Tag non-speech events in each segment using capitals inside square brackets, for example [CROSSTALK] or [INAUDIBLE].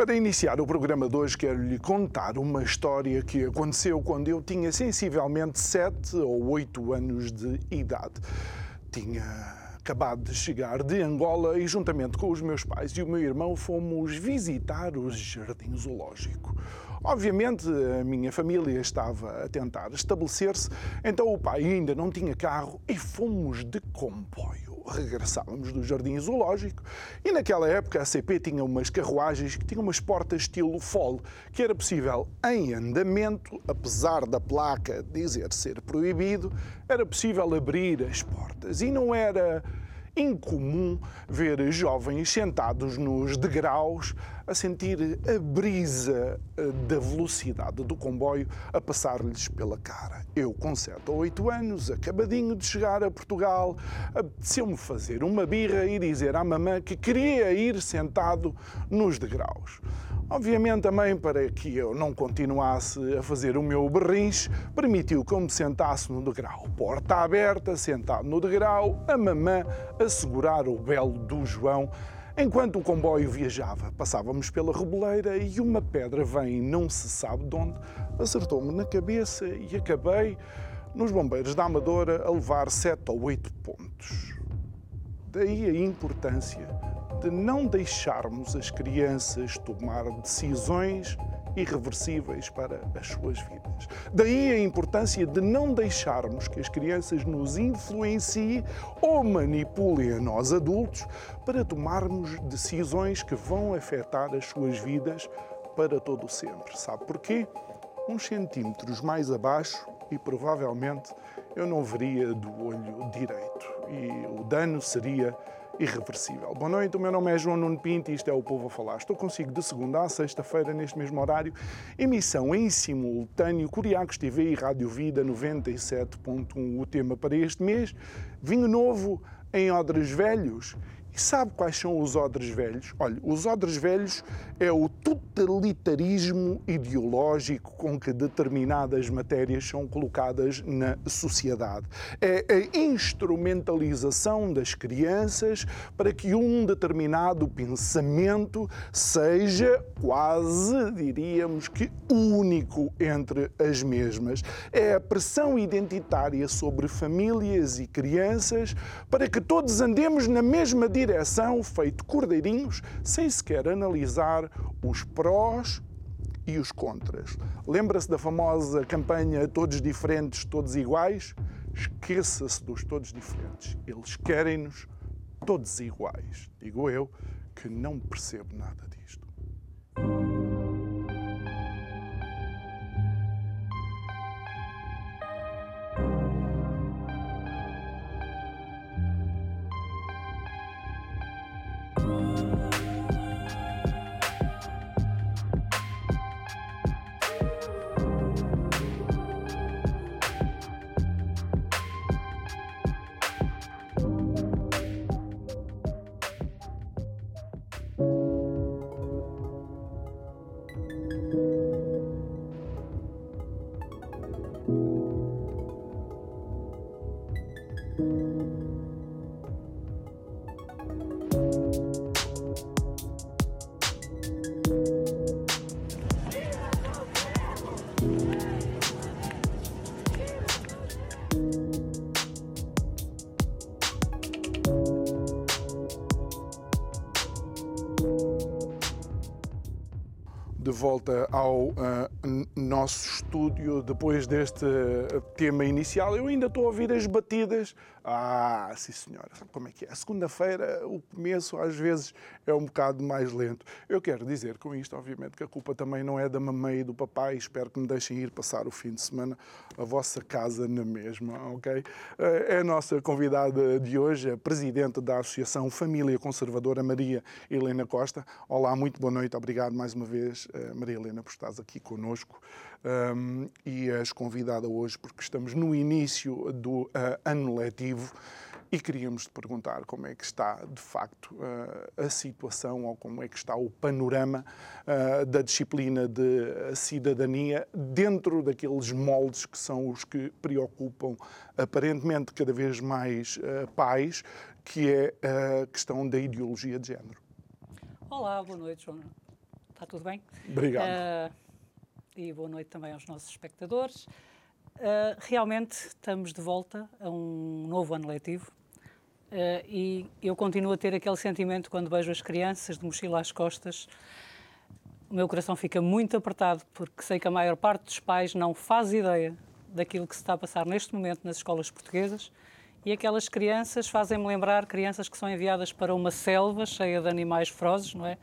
Para iniciar o programa de hoje, quero lhe contar uma história que aconteceu quando eu tinha sensivelmente 7 ou 8 anos de idade. Tinha acabado de chegar de Angola e, juntamente com os meus pais e o meu irmão, fomos visitar o Jardim Zoológico. Obviamente, a minha família estava a tentar estabelecer-se, então o pai ainda não tinha carro e fomos de comboio regressávamos do Jardim Zoológico e naquela época a CP tinha umas carruagens que tinham umas portas estilo FOL, que era possível em andamento, apesar da placa dizer ser proibido, era possível abrir as portas. E não era incomum ver jovens sentados nos degraus a sentir a brisa eh, da velocidade do comboio a passar-lhes pela cara. Eu, com 7 ou 8 anos, acabadinho de chegar a Portugal, apeteceu-me fazer uma birra e dizer à mamã que queria ir sentado nos degraus. Obviamente, mãe, para que eu não continuasse a fazer o meu berrinche, permitiu que eu me sentasse no degrau. Porta aberta, sentado no degrau, a mamã a segurar o belo do João. Enquanto o comboio viajava, passávamos pela reboleira e uma pedra vem, não se sabe de onde, acertou-me na cabeça e acabei nos bombeiros da Amadora a levar sete ou oito pontos. Daí a importância de não deixarmos as crianças tomar decisões irreversíveis para as suas vidas. Daí a importância de não deixarmos que as crianças nos influenciem ou manipulem a nós adultos para tomarmos decisões que vão afetar as suas vidas para todo o sempre. Sabe porquê? Uns centímetros mais abaixo e provavelmente eu não veria do olho direito e o dano seria irreversível. Boa noite, o meu nome é João Nuno Pinto e isto é o Povo a Falar. Estou consigo de segunda a sexta-feira, neste mesmo horário, emissão em simultâneo Curiacos TV e Rádio Vida 97.1. O tema para este mês, vinho novo em odres velhos e sabe quais são os odres velhos? Olha, os odres velhos é o totalitarismo ideológico com que determinadas matérias são colocadas na sociedade. É a instrumentalização das crianças para que um determinado pensamento seja quase, diríamos que, único entre as mesmas. É a pressão identitária sobre famílias e crianças para que todos andemos na mesma direção direção, feito cordeirinhos, sem sequer analisar os prós e os contras. Lembra-se da famosa campanha Todos Diferentes, Todos Iguais? Esqueça-se dos todos diferentes. Eles querem-nos todos iguais. Digo eu que não percebo nada disto. Depois deste tema inicial, eu ainda estou a ouvir as batidas ah, sim senhora, sabe como é que é? Segunda-feira o começo às vezes é um bocado mais lento. Eu quero dizer com isto, obviamente, que a culpa também não é da mamãe e do papai. Espero que me deixem ir passar o fim de semana a vossa casa na mesma, ok? Eh, é a nossa convidada de hoje, a presidente da Associação Família Conservadora, Maria Helena Costa. Olá, muito boa noite. Obrigado mais uma vez, eh, Maria Helena, por estares aqui conosco um, e és convidada hoje porque estamos no início do uh, ano letivo e queríamos te perguntar como é que está, de facto, uh, a situação ou como é que está o panorama uh, da disciplina de cidadania dentro daqueles moldes que são os que preocupam aparentemente cada vez mais pais, que é a questão da ideologia de género. Olá, boa noite, João. Está tudo bem? Obrigado e boa noite também aos nossos espectadores. Uh, realmente estamos de volta a um novo ano letivo uh, e eu continuo a ter aquele sentimento quando vejo as crianças de mochila às costas. O meu coração fica muito apertado porque sei que a maior parte dos pais não faz ideia daquilo que se está a passar neste momento nas escolas portuguesas e aquelas crianças fazem-me lembrar crianças que são enviadas para uma selva cheia de animais ferozes, não é?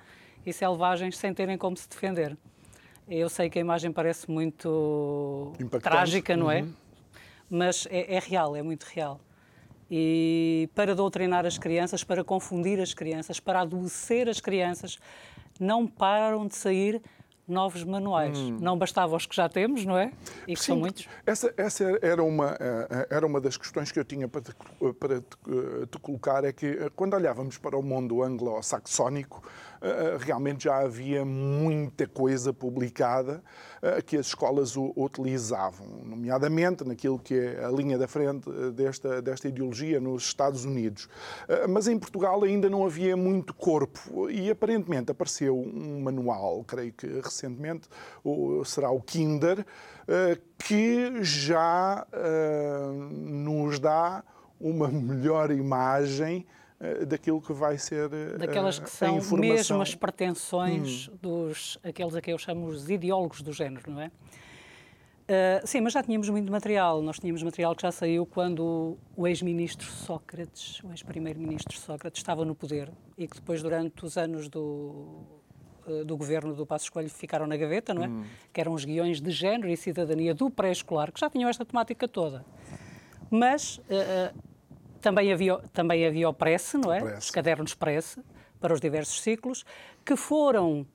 E selvagens sem terem como se defender. Eu sei que a imagem parece muito Impactante. trágica, não é? Uhum. Mas é, é real, é muito real. E para doutrinar as crianças, para confundir as crianças, para adoecer as crianças, não param de sair novos manuais. Hum. Não bastava os que já temos, não é? E que Sim, são muitos. Essa, essa era, uma, eh, era uma das questões que eu tinha para te, para te, eh, te colocar, é que eh, quando olhávamos para o mundo anglo-saxónico, realmente já havia muita coisa publicada que as escolas utilizavam, nomeadamente naquilo que é a linha da frente desta, desta ideologia nos Estados Unidos. Mas em Portugal ainda não havia muito corpo e aparentemente apareceu um manual, creio que recentemente, será o Kinder, que já nos dá uma melhor imagem daquilo que vai ser daquelas que são mesmo as pretensões hum. dos aqueles a que eu chamo os ideólogos do género, não é? Uh, sim, mas já tínhamos muito material. Nós tínhamos material que já saiu quando o ex-ministro Sócrates, o ex-primeiro-ministro Sócrates, estava no poder e que depois, durante os anos do eh, do governo do Passo Escolho ficaram na gaveta, não é? Hum. Que eram os guiões de género e cidadania do pré-escolar, que já tinham esta temática toda. Mas uh, também, havia, também havia o Prece, não é? Os cadernos Prece, para os diversos ciclos, que foram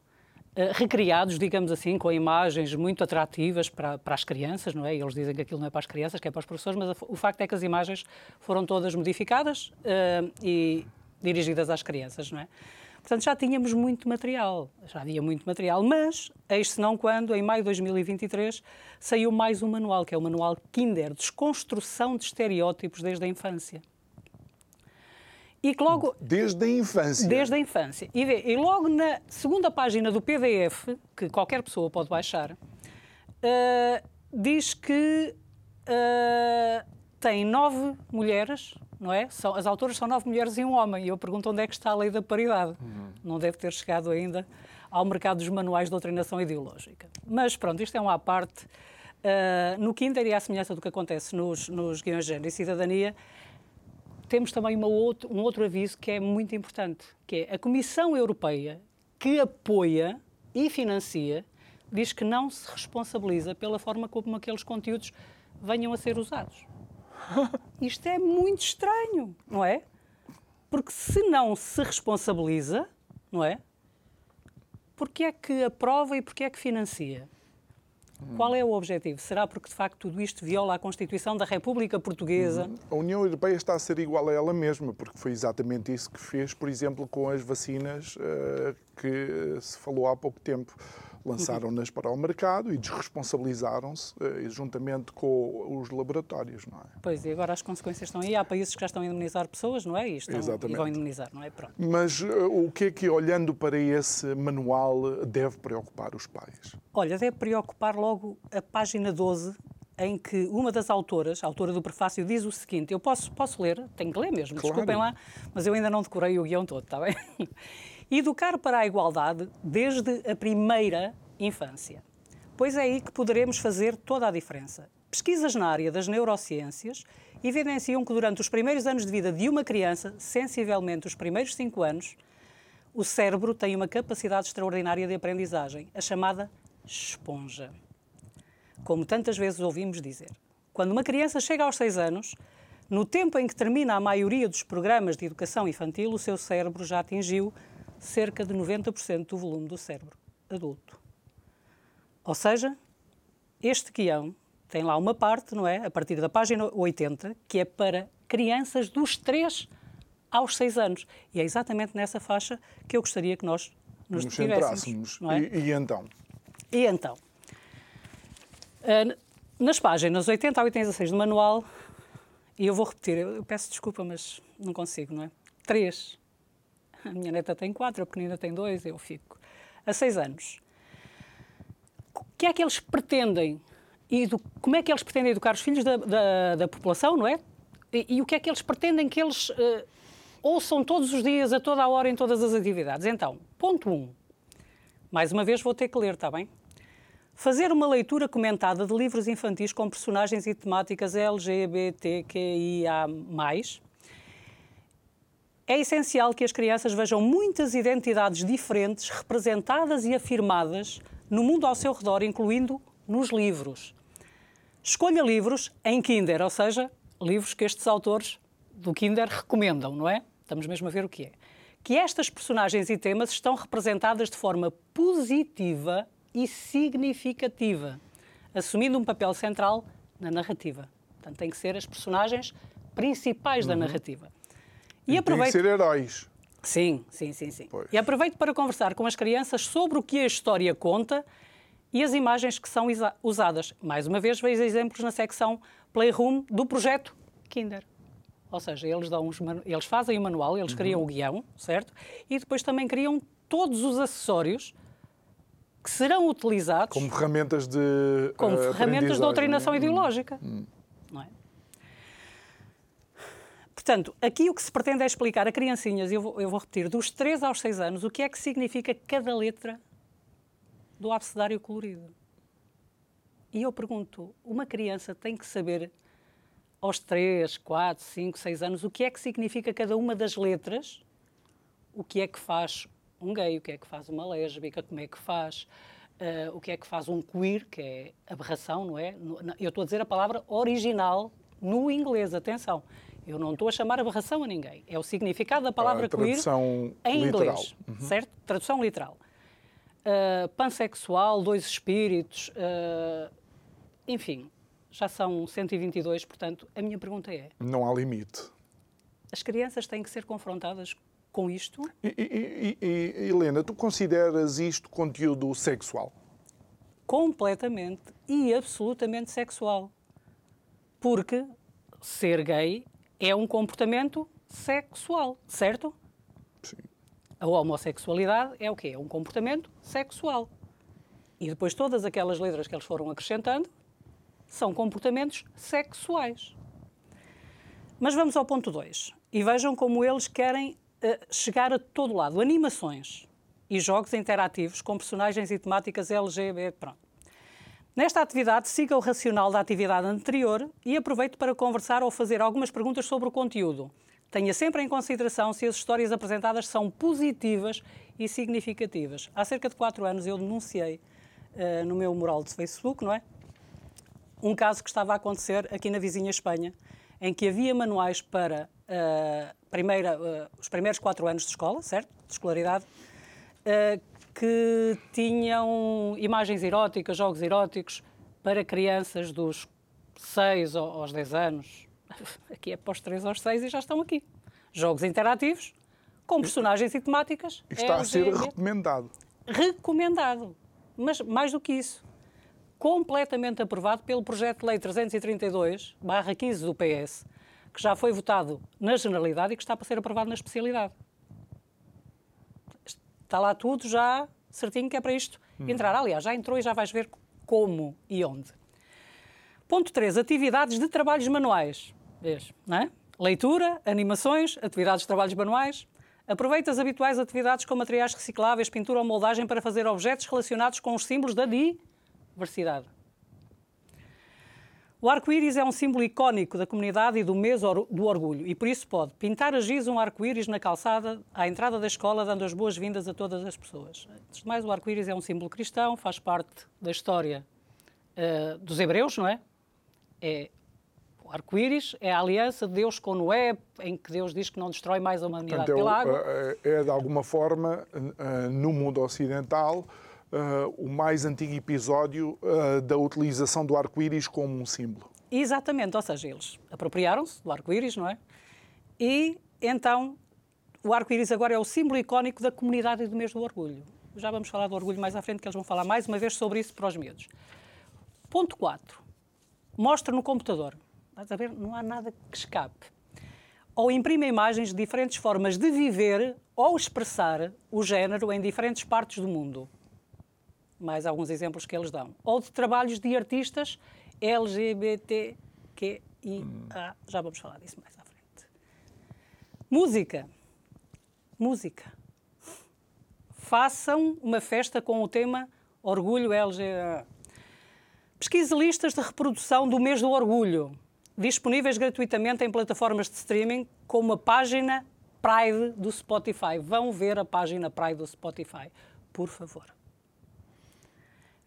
Uh, recriados, digamos assim, com imagens muito atrativas para, para as crianças, não é? Eles dizem que aquilo não é para as crianças, que é para os professores, mas a, o facto é que as imagens foram todas modificadas uh, e dirigidas às crianças, não é? Portanto, já tínhamos muito material, já havia muito material, mas eis-se não quando, em maio de 2023, saiu mais um manual, que é o Manual Kinder, Desconstrução de Estereótipos desde a Infância. E que logo... Desde a infância? Desde a infância. E, vê, e logo na segunda página do PDF, que qualquer pessoa pode baixar, uh, diz que uh, tem nove mulheres não é? São, as autoras são nove mulheres e um homem. E eu pergunto onde é que está a lei da paridade. Uhum. Não deve ter chegado ainda ao mercado dos manuais de doutrinação ideológica. Mas pronto, isto é uma à parte. Uh, no Kinder, e à semelhança do que acontece nos, nos guiões de género e cidadania, temos também outro, um outro aviso que é muito importante, que é a Comissão Europeia, que apoia e financia, diz que não se responsabiliza pela forma como aqueles conteúdos venham a ser usados. [LAUGHS] Isto é muito estranho, não é? Porque se não se responsabiliza, não é? Porquê é que aprova e porquê é que financia? Qual é o objetivo? Será porque, de facto, tudo isto viola a Constituição da República Portuguesa? A União Europeia está a ser igual a ela mesma, porque foi exatamente isso que fez, por exemplo, com as vacinas uh, que se falou há pouco tempo lançaram-nas para o mercado e desresponsabilizaram-se eh, juntamente com os laboratórios, não é? Pois, e agora as consequências estão aí. Há países que já estão a indemnizar pessoas, não é? E, estão, Exatamente. e vão indemnizar, não é? Pronto. Mas uh, o que é que, olhando para esse manual, deve preocupar os pais? Olha, deve preocupar logo a página 12, em que uma das autoras, a autora do prefácio, diz o seguinte: eu posso, posso ler, tenho que ler mesmo, claro. desculpem lá, mas eu ainda não decorei o guião todo, está bem? [LAUGHS] Educar para a igualdade desde a primeira infância. pois é aí que poderemos fazer toda a diferença. Pesquisas na área das neurociências evidenciam que durante os primeiros anos de vida de uma criança, sensivelmente os primeiros cinco anos, o cérebro tem uma capacidade extraordinária de aprendizagem, a chamada esponja. Como tantas vezes ouvimos dizer. Quando uma criança chega aos seis anos, no tempo em que termina a maioria dos programas de educação infantil, o seu cérebro já atingiu cerca de 90% do volume do cérebro adulto. Ou seja, este guião tem lá uma parte, não é? A partir da página 80, que é para crianças dos 3 aos 6 anos. E é exatamente nessa faixa que eu gostaria que nós nos, nos centrássemos. É? E, e, então? E então? Uh, nas páginas 80 a 86 do manual, e eu vou repetir, eu peço desculpa, mas não consigo, não é? 3. A minha neta tem 4, a pequenina tem 2, eu fico. A 6 anos. O que é que eles pretendem e como é que eles pretendem educar os filhos da, da, da população, não é? E, e, o que é que eles pretendem que eles uh, ouçam todos os dias, a toda a hora, em todas as atividades. Então, ponto 1. Um. Mais uma vez vou ter que ler, está bem? Fazer uma leitura comentada de livros infantis com personagens e temáticas LGBTQIA. É essencial que as crianças vejam muitas identidades diferentes representadas e afirmadas no mundo ao seu redor, incluindo nos livros. Escolha livros em Kinder, ou seja, livros que estes autores do Kinder recomendam, não é? Estamos mesmo a ver o que é. Que estas personagens e temas estão representadas de forma positiva e significativa, assumindo um papel central na narrativa. Portanto, tem que ser as personagens principais uhum. da narrativa. E, e aproveito... Tem que ser heróis. Sim, sim, sim, sim. Pois. E aproveito para conversar com as crianças sobre o que a história conta e as imagens que são usadas. Mais uma vez, vejo exemplos na secção Playroom do projeto Kinder. Ou seja, eles, dão uns, eles fazem o manual, eles uhum. criam o guião, certo? E depois também criam todos os acessórios que serão utilizados como ferramentas de como uh, ferramentas de doutrinação ideológica, hum. não é? Portanto, aqui o que se pretende é explicar a criancinhas, eu vou, eu vou repetir, dos 3 aos 6 anos, o que é que significa cada letra do abecedário colorido. E eu pergunto, uma criança tem que saber aos 3, 4, 5, 6 anos o que é que significa cada uma das letras, o que é que faz um gay, o que é que faz uma lésbica, como é que faz, uh, o que é que faz um queer, que é aberração, não é? Eu estou a dizer a palavra original no inglês, atenção. Eu não estou a chamar aberração a ninguém. É o significado da palavra queer em literal. inglês, uhum. certo? Tradução literal uh, pansexual, dois espíritos, uh, enfim, já são 122, portanto, a minha pergunta é... Não há limite. As crianças têm que ser confrontadas com isto? E, e, e, Helena, tu consideras isto conteúdo sexual? Completamente e absolutamente sexual. Porque ser gay é um comportamento sexual, certo? Sim. A homossexualidade é o quê? É um comportamento sexual. E depois todas aquelas letras que eles foram acrescentando são comportamentos sexuais. Mas vamos ao ponto 2 e vejam como eles querem chegar a todo lado. Animações e jogos interativos com personagens e temáticas LGBT. Pronto. Nesta atividade, siga o racional da atividade anterior e aproveite para conversar ou fazer algumas perguntas sobre o conteúdo. Tenha sempre em consideração se as histórias apresentadas são positivas e significativas. Há cerca de quatro anos eu denunciei uh, no meu mural de Facebook, não é? Um caso que estava a acontecer aqui na vizinha Espanha, em que havia manuais para uh, primeira, uh, os primeiros quatro anos de escola, certo? De escolaridade, que tinham imagens eróticas, jogos eróticos para crianças dos 6 aos 10 anos, [LAUGHS] aqui é para os 3 aos 6 e já estão aqui. Jogos interativos, com personagens e temáticas. Está a ser recomendado. Recomendado. Mas mais do que isso, completamente aprovado pelo projeto de lei 332, 15 do PS, que já foi votado na generalidade e que está para ser aprovado na especialidade. Está lá tudo já certinho que é para isto hum. entrar. Aliás, já entrou e já vais ver como e onde. Ponto 3. Atividades de trabalhos manuais. Vês, não é? Leitura, animações, atividades de trabalhos manuais. Aproveita as habituais atividades com materiais recicláveis, pintura ou moldagem para fazer objetos relacionados com os símbolos da diversidade. O arco-íris é um símbolo icónico da comunidade e do mês do orgulho e por isso pode pintar a giz um arco-íris na calçada à entrada da escola, dando as boas-vindas a todas as pessoas. Antes de mais, o arco-íris é um símbolo cristão, faz parte da história uh, dos hebreus, não é? É o arco-íris é a aliança de Deus com Noé, em que Deus diz que não destrói mais a humanidade Portanto, pela água. É, é, de alguma forma, uh, no mundo ocidental, uh, o mais antigo episódio uh, da utilização do arco-íris como um símbolo. Exatamente, ou seja, eles apropriaram-se do arco-íris, não é? E então o arco-íris agora é o símbolo icónico da comunidade do mês do orgulho. Já vamos falar do orgulho mais à frente, que eles vão falar mais uma vez sobre isso para os miúdos. Ponto 4. Mostra no computador. Estás a ver? Não há nada que escape. Ou imprime imagens de diferentes formas de viver ou expressar o género em diferentes partes do mundo mais alguns exemplos que eles dão. Ou de trabalhos de artistas LGBTQIA. Já vamos falar disso mais à frente. Música. Música. Façam uma festa com o tema Orgulho LGBT. Pesquise listas de reprodução do mês do orgulho, disponíveis gratuitamente em plataformas de streaming, como a página Pride do Spotify. Vão ver a página Pride do Spotify, por favor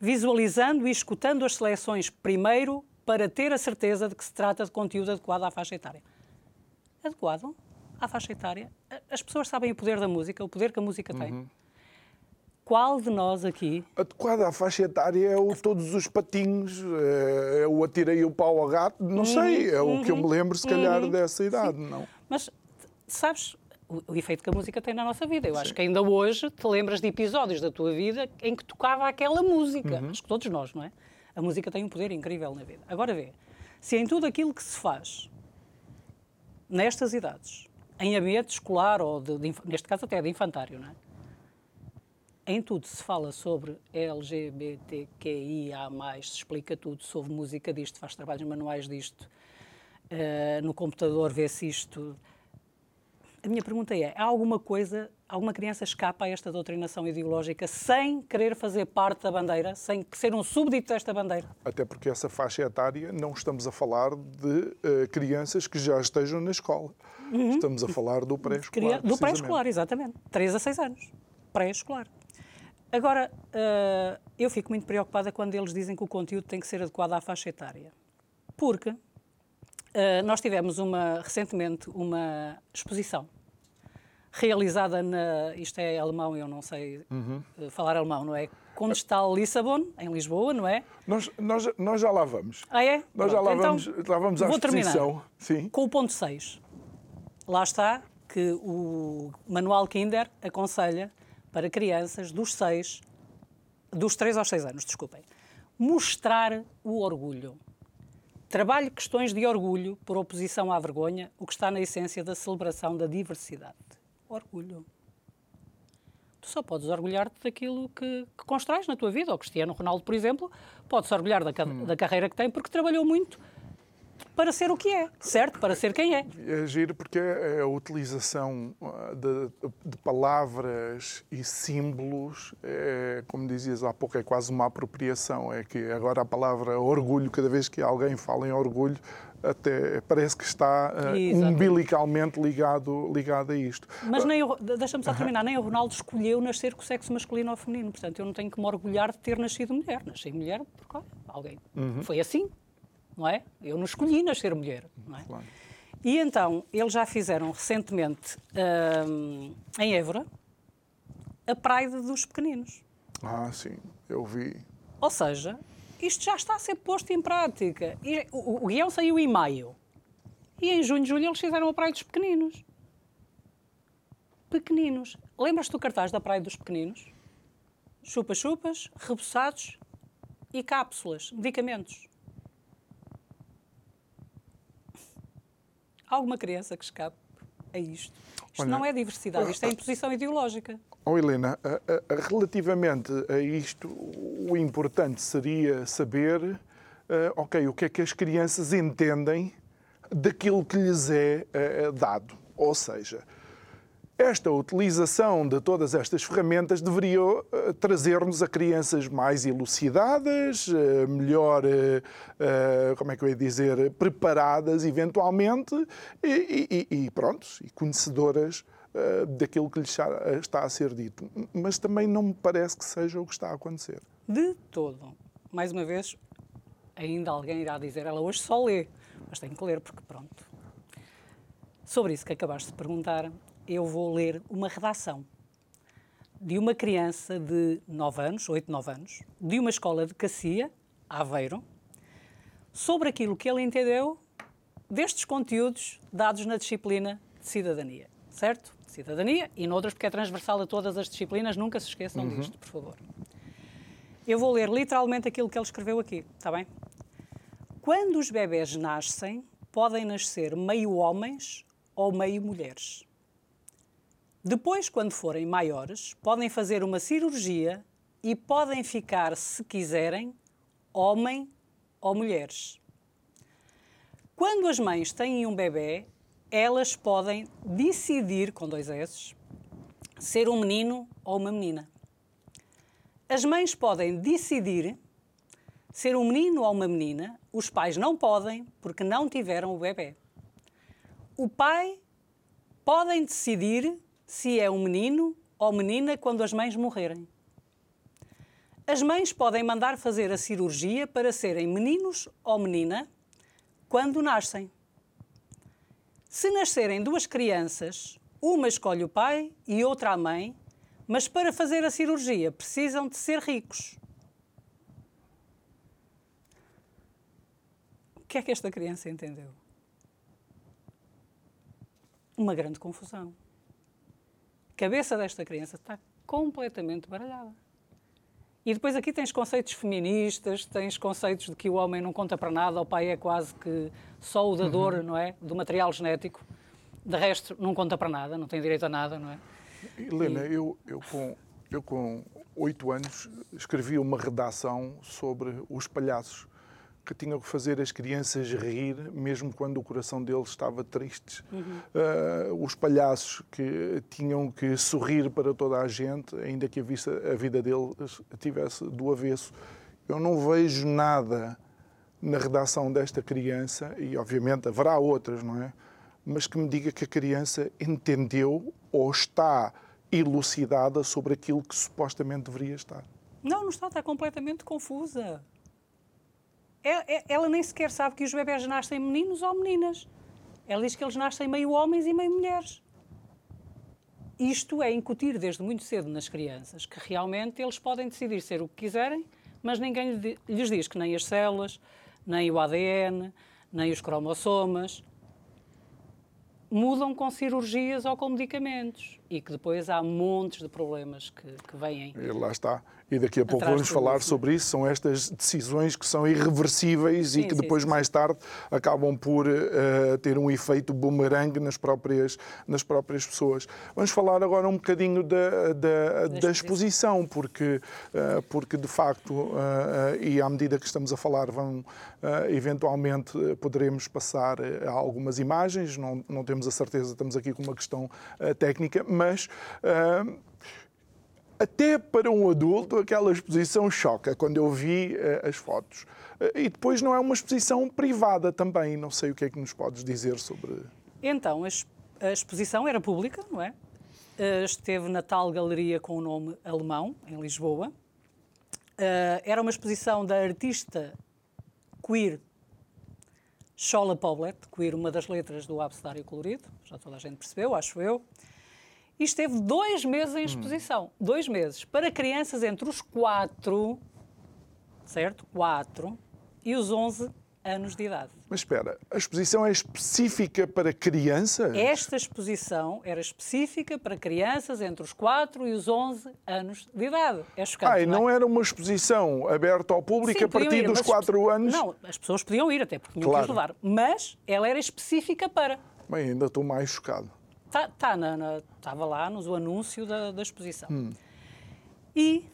visualizando e escutando as seleções primeiro para ter a certeza de que se trata de conteúdo adequado à faixa etária. Adequado à faixa etária? As pessoas sabem o poder da música, o poder que a música tem. Uhum. Qual de nós aqui. Adequado à faixa etária é o todos os patinhos, é, é o atirei o pau ao gato, não uhum. sei, é uhum. o que eu me uhum. lembro, se calhar, uhum. dessa idade, Sim. não. Mas, sabes, o, o, efeito que a música tem na nossa vida. Eu Sim. acho que ainda hoje te lembras de episódios da tua vida em que tocava aquela música. Uhum. Acho que todos nós, não é? A música tem um poder incrível na vida. Agora vê, se em tudo aquilo que se faz nestas idades, em ambiente escolar ou de, de, neste caso até de infantário, não é? Em tudo se fala sobre LGBTQIA+, se explica tudo sobre música disto, faz trabalhos manuais disto, uh, no computador vê-se isto, a minha pergunta é: há alguma coisa, alguma criança escapa a esta doutrinação ideológica sem querer fazer parte da bandeira, sem ser um súbdito desta bandeira? Até porque essa faixa etária não estamos a falar de uh, crianças que já estejam na escola. Uhum. Estamos a falar do pré-escolar. Do pré-escolar, exatamente. 3 a 6 anos. Pré-escolar. Agora, uh, eu fico muito preocupada quando eles dizem que o conteúdo tem que ser adequado à faixa etária. Porque Uh, nós tivemos uma, recentemente uma exposição realizada na. Isto é alemão, eu não sei uhum. falar alemão, não é? Condestal Lissabon, em Lisboa, não é? Nós, nós, nós já lá vamos. Ah, é? Nós Pronto, já lá então, vamos, lá vamos à vou exposição. Sim. Com o ponto 6. Lá está que o Manual Kinder aconselha para crianças dos 6, dos 3 aos 6 anos, desculpem, mostrar o orgulho. Trabalhe questões de orgulho por oposição à vergonha, o que está na essência da celebração da diversidade. Orgulho. Tu só podes orgulhar-te daquilo que, que constróis na tua vida. O Cristiano Ronaldo, por exemplo, pode-se orgulhar da, hum. da carreira que tem porque trabalhou muito para ser o que é, certo? Para ser quem é. É giro porque é a utilização ah, de, de palavras e símbolos, é, como dizias há pouco, é quase uma apropriação. É que agora a palavra orgulho, cada vez que alguém fala em orgulho, até parece que está uh, umbilicalmente ligado, ligado a isto. Mas nem deixa-me só terminar, nem o Ronaldo escolheu nascer com o sexo masculino ou feminino, portanto eu não tenho que me orgulhar de ter nascido mulher. Nasci mulher porque alguém. Uhum. Foi assim, não é? Eu não escolhi nascer mulher, não é? Claro. E então, eles já fizeram recentemente hum, em Évora a Praia dos Pequeninos. Ah, sim, eu vi. Ou seja, isto já está a ser posto em prática. E, o, o guião saiu em maio. E em junho, julho, eles fizeram a Praia dos Pequeninos. Pequeninos. Lembras-te do cartaz da Praia dos Pequeninos? Chupa-chupas, reboçados e cápsulas, medicamentos. Alguma criança que escape a isto. Isto Olha, não é diversidade, isto é imposição ideológica. Oh, Helena, relativamente a isto, o importante seria saber, uh, ok, o que é que as crianças entendem daquilo que lhes é uh, dado. Ou seja, esta utilização de todas estas ferramentas deveria uh, trazer-nos a crianças mais elucidadas, uh, melhor, uh, como é que eu ia dizer, preparadas eventualmente e, e, e pronto, e conhecedoras daquilo que lhes está a ser dito. Mas também não me parece que seja o que está a acontecer. De todo. Mais uma vez, ainda alguém irá dizer, ela hoje só lê, mas tem que ler porque pronto. Sobre isso que acabaste de perguntar, eu vou ler uma redação de uma criança de 9 anos, 8, 9 anos, de uma escola de Cacia, Aveiro, sobre aquilo que ele entendeu destes conteúdos dados na disciplina de cidadania, certo? Cidadania e noutras, porque é transversal a todas as disciplinas, nunca se esqueçam uhum. disto, por favor. Eu vou ler literalmente aquilo que ele escreveu aqui, está bem? Quando os bebés nascem, podem nascer meio homens ou meio mulheres. Depois, quando forem maiores, podem fazer uma cirurgia e podem ficar, se quiserem, homem ou mulheres. Quando as mães têm um bebê, elas podem decidir, com dois S, ser um menino ou uma menina. As mães podem decidir ser um menino ou uma menina, os pais não podem porque não tiveram o bebê. O pai podem decidir se é um menino ou menina quando as mães morrerem. As mães podem mandar fazer a cirurgia para serem meninos ou menina quando nascem. Se nascerem duas crianças, uma escolhe o pai e outra a mãe, mas para fazer a cirurgia precisam de ser ricos. O que é que esta criança entendeu? Uma grande confusão cabeça desta criança está completamente baralhada. E depois aqui tens conceitos feministas, tens conceitos de que o homem não conta para nada, o pai é quase que só o dador, uhum. não é? Do material genético. De resto, não conta para nada, não tem direito a nada, não é? Helena, e... eu, eu, com, eu com oito anos escrevi uma redação sobre os palhaços que tinham que fazer as crianças rir, mesmo quando o coração deles estava triste. Uhum. Uh, os palhaços que tinham que sorrir para toda a gente, ainda que a, vista, a vida deles tivesse do avesso. Eu não vejo nada na redação desta criança, e obviamente haverá outras, não é? Mas que me diga que a criança entendeu ou está elucidada sobre aquilo que supostamente deveria estar. Não, não está, está completamente confusa. É, é, ela nem sequer sabe que os bebés nascem meninos ou meninas. Ela diz que eles nascem meio homens e meio mulheres. Isto é incutir desde muito cedo nas crianças que realmente eles podem decidir ser o que quiserem, mas ninguém lhes diz que nem as células, nem o ADN, nem os cromossomas mudam com cirurgias ou com medicamentos e que depois há montes de problemas que, que vêm. E lá está. E daqui a pouco vamos falar isso. sobre isso. São estas decisões que são irreversíveis sim, e que depois, sim, sim. mais tarde, acabam por uh, ter um efeito boomerang nas próprias, nas próprias pessoas. Vamos falar agora um bocadinho da, da, da exposição, porque, uh, porque de facto, uh, e à medida que estamos a falar, vão eventualmente poderemos passar algumas imagens, não, não temos a certeza, estamos aqui com uma questão técnica, mas até para um adulto, aquela exposição choca quando eu vi uh, as fotos. Uh, e depois não é uma exposição privada também. Não sei o que é que nos podes dizer sobre. Então, a, exposição era pública, não é? Uh, esteve na tal galeria com o nome alemão, em Lisboa. era uma exposição da artista queer Schola Poblet, queer, uma das letras do Abcedário Colorido, já toda a gente percebeu, acho eu e esteve dois meses em exposição. Hum. Dois meses. Para crianças entre os 4, certo? 4 e os 11 anos de idade. Mas espera, a exposição é específica para crianças? Esta exposição era específica para crianças entre os 4 e os 11 anos de idade. É chocante. Ah, e não, não é? era uma exposição aberta ao público Sim, a partir ir, dos 4 anos? Não, as pessoas podiam ir até porque tinham claro. que ajudar. Mas ela era específica para. Bem, ainda estou mais chocado. Tá, tá estava lá no anúncio da, da exposição. Hum. E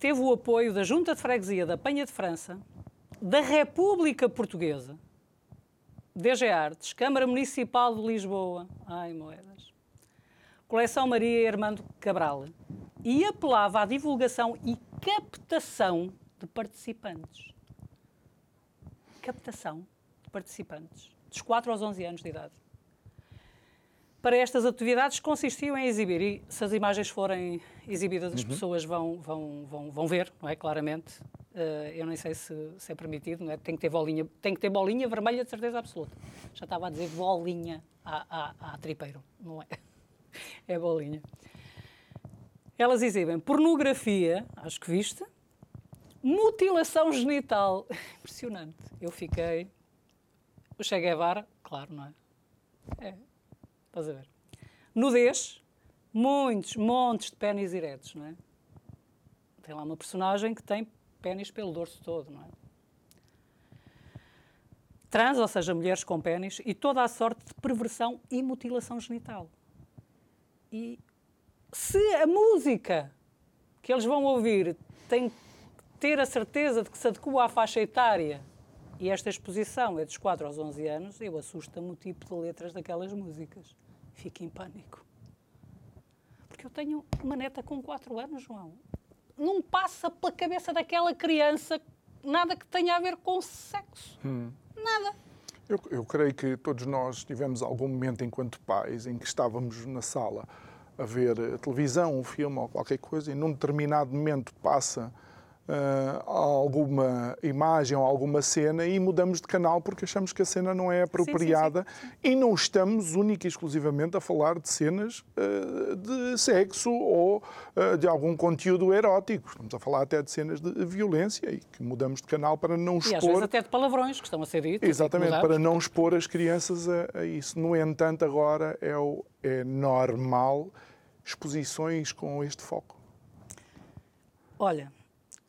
teve o apoio da Junta de Freguesia da Penha de França, da República Portuguesa, DG Artes, Câmara Municipal de Lisboa, ai moedas, Coleção Maria Armando Cabral, e apelava à divulgação e captação de participantes. Captação de participantes, dos 4 aos 11 anos de idade. Para estas atividades consistiam em exibir, e se as imagens forem exibidas, as uhum. pessoas vão, vão, vão, vão ver, não é? Claramente. Uh, eu nem sei se, se, é permitido, não é? Tem que ter bolinha, tem que ter bolinha vermelha de certeza absoluta. Já estava a dizer bolinha a, a, a tripeiro, não é? [LAUGHS] É bolinha. Elas exibem pornografia, acho que viste, mutilação genital. [LAUGHS] Impressionante. Eu fiquei. O Che Guevara, claro, não é? É. Estás a ver? Nudez, muitos, montes de pênis eretos, não é? Tem lá uma personagem que tem pênis pelo dorso todo, não é? Trans, ou seja, mulheres com pênis, e toda a sorte de perversão e mutilação genital. E se a música que eles vão ouvir tem que ter a certeza de que se adequa à faixa etária e esta exposição é dos 4 aos 11 anos, eu assusta-me o tipo de letras daquelas músicas. Fico em pânico. Porque eu tenho uma neta com 4 anos, João. Não passa pela cabeça daquela criança nada que tenha a ver com sexo. Hum. Nada. Eu, eu creio que todos nós tivemos algum momento enquanto pais em que estávamos na sala a ver televisão, um filme ou qualquer coisa e num determinado momento passa uh, alguma imagem ou alguma cena e mudamos de canal porque achamos que a cena não é apropriada sim, sim, sim. e não estamos única e exclusivamente a falar de cenas uh, de sexo ou uh, de algum conteúdo erótico. Estamos a falar até de cenas de violência e que mudamos de canal para não expor... E às vezes até de palavrões que estão a ser ditos. Exatamente, para não expor as crianças a, a, isso. No entanto, agora é, o, é normal exposições com este foco. Olha,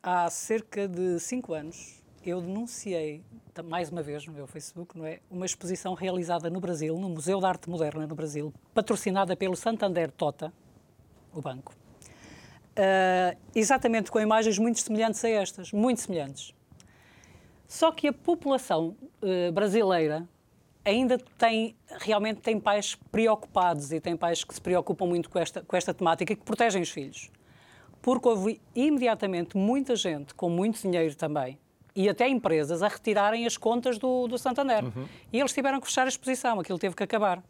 há cerca de cinco anos, eu denunciei, mais uma vez no meu Facebook, não é, uma exposição realizada no Brasil, no Museu de Arte Moderna no Brasil, patrocinada pelo Santander Tota, o banco, uh, exatamente com imagens muito semelhantes a estas, muito semelhantes. Só que a população uh, brasileira ainda tem, realmente tem pais preocupados e tem pais que se preocupam muito com esta, com esta temática e que protegem os filhos porque houve imediatamente muita gente com muito dinheiro também e até empresas a retirarem as contas do, do Santander. Uhum. E eles tiveram que fechar a exposição, aquilo teve que acabar.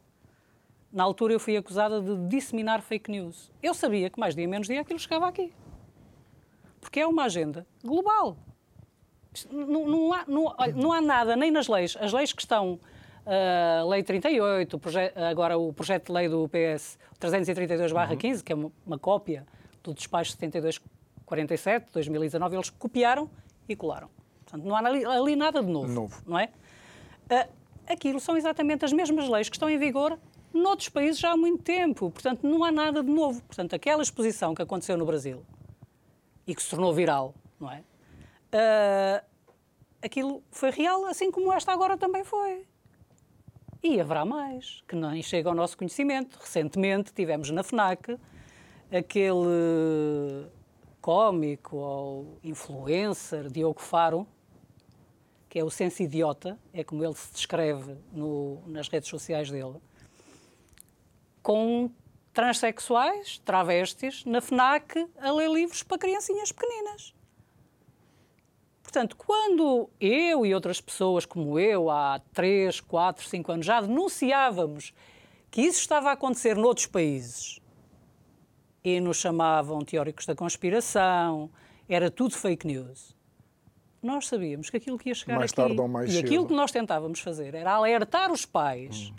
Na altura eu fui acusada de disseminar fake news. Eu sabia que mais dia menos dia aquilo chegava aqui. Porque é uma agenda global. Não, não, há, não, não há nada, nem nas leis. As leis que estão a uh, Lei 38, o agora o projeto de lei do PS 332-15, uhum. que é uma, uma cópia do despacho 7247, 2019, eles copiaram e colaram. Portanto, não há ali, ali nada de novo, novo, não é? Uh, aquilo são exatamente as mesmas leis que estão em vigor noutros países já há muito tempo. Portanto, não há nada de novo. Portanto, aquela exposição que aconteceu no Brasil e que se tornou viral, não é? Uh, aquilo foi real, assim como esta agora também foi. E haverá mais, que nem chega ao nosso conhecimento. Recentemente tivemos na FNAC aquele cómico ou influencer Diogo Faro, que é o senso idiota, é como ele se descreve no, nas redes sociais dele, com transexuais, travestis, na FNAC, a ler livros para criancinhas pequeninas. Portanto, quando eu e outras pessoas como eu, há 3, 4, 5 anos, já denunciávamos que isso estava a acontecer noutros países, e nos chamavam teóricos da conspiração, era tudo fake news. Nós sabíamos que aquilo que ia chegar mais aqui... Tarde ou mais e cedo. aquilo que nós tentávamos fazer era alertar os pais hum.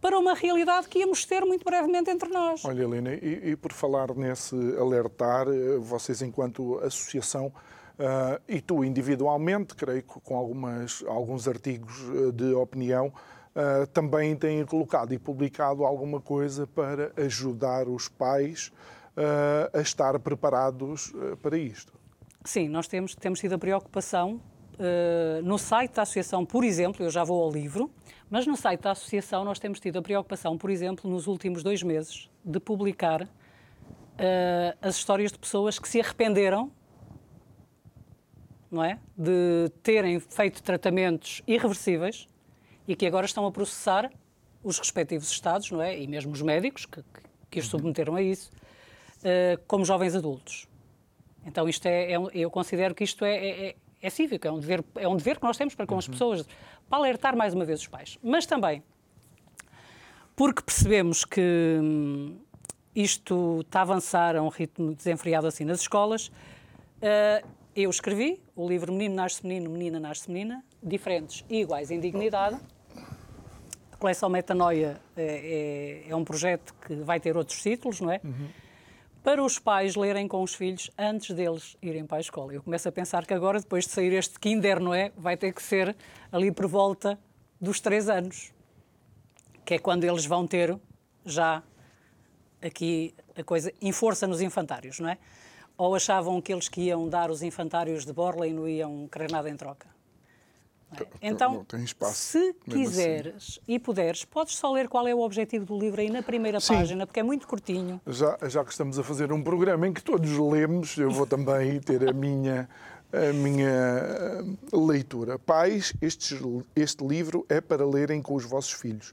para uma realidade que íamos ter muito brevemente entre nós. Olha, Helena, e, e por falar nesse alertar, eh, vocês enquanto associação Uh, e tu individualmente, creio que com algumas, alguns artigos eh, de opinião, uh, também têm colocado e publicado alguma coisa para ajudar os pais uh, a estar preparados uh, para isto. Sim, nós temos, temos tido a preocupação no site da Associação, por exemplo, eu já vou ao livro, mas no site da Associação nós temos tido a preocupação, por exemplo, nos últimos dois meses, de publicar as histórias de pessoas que se arrependeram não é? De terem feito tratamentos irreversíveis e que agora estão a processar os respectivos Estados, não é? E mesmo os médicos que, que os uhum. submeteram a isso, uh, como jovens adultos. Então, isto é, é, eu considero que isto é, é, é, é cívico, é um, dever, é um dever que nós temos para com as uhum. pessoas, para alertar mais uma vez os pais. Mas também porque percebemos que hum, isto está a avançar a um ritmo desenfreado assim nas escolas, uh, eu escrevi o livro Menino Nasce Menino, Menina Nasce Menina, diferentes e iguais em dignidade. Coleção Metanoia é, é, é um projeto que vai ter outros títulos, não é? Uhum. Para os pais lerem com os filhos antes deles irem para a escola. Eu começo a pensar que agora, depois de sair este Kinder, não é? Vai ter que ser ali por volta dos três anos que é quando eles vão ter já aqui a coisa em força nos infantários, não é? Ou achavam que eles que iam dar os infantários de Borla e não iam querer nada em troca? É? Então, se assim. quiseres e puderes, podes só ler qual é o objetivo do livro aí na primeira página, porque é muito curtinho. Já, já que estamos a fazer um programa em que todos lemos, eu vou também [LAUGHS] ter a minha, a minha eh, leitura. Pais, este, este livro é para lerem com os vossos filhos.